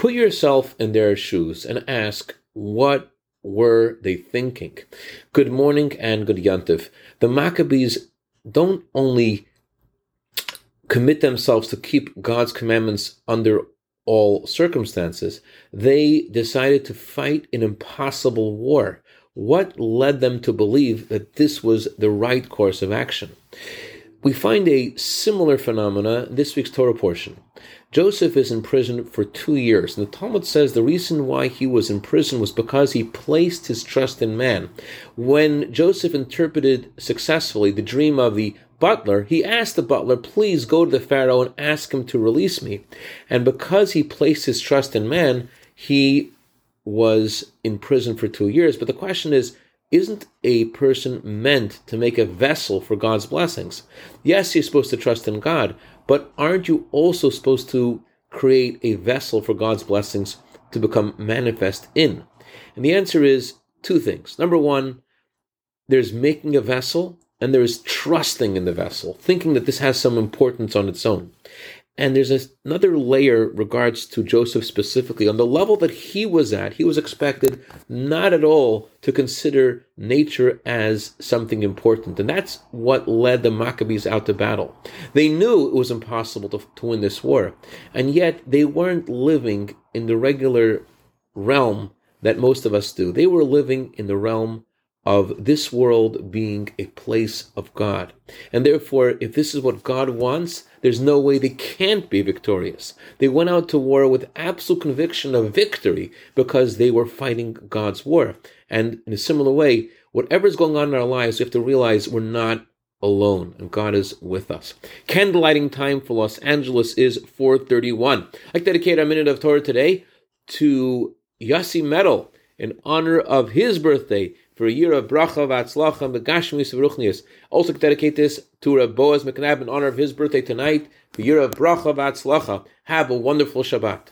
Put yourself in their shoes and ask what were they thinking? Good morning and good yantiv. The Maccabees don't only commit themselves to keep God's commandments under all circumstances, they decided to fight an impossible war. What led them to believe that this was the right course of action? We find a similar phenomena in this week's Torah portion. Joseph is in prison for two years. And the Talmud says the reason why he was in prison was because he placed his trust in man. When Joseph interpreted successfully the dream of the butler, he asked the butler, please go to the Pharaoh and ask him to release me. And because he placed his trust in man, he was in prison for two years. But the question is, isn't a person meant to make a vessel for God's blessings? Yes, you're supposed to trust in God, but aren't you also supposed to create a vessel for God's blessings to become manifest in? And the answer is two things. Number one, there's making a vessel and there is trusting in the vessel, thinking that this has some importance on its own. And there's another layer regards to Joseph specifically. On the level that he was at, he was expected not at all to consider nature as something important. And that's what led the Maccabees out to battle. They knew it was impossible to, to win this war. And yet they weren't living in the regular realm that most of us do. They were living in the realm of this world being a place of God. And therefore, if this is what God wants, there's no way they can't be victorious. They went out to war with absolute conviction of victory because they were fighting God's war. And in a similar way, whatever is going on in our lives, we have to realize we're not alone and God is with us. Candlelighting time for Los Angeles is 431. I'd like to dedicate a minute of Torah today to Yossi Metal in honor of his birthday for a year of bracha v'atzlacha and begashmis v'ruchnius. Also dedicate this to Rav Boaz McNabb in honor of his birthday tonight. For a year of bracha v'atzlacha. Have a wonderful Shabbat.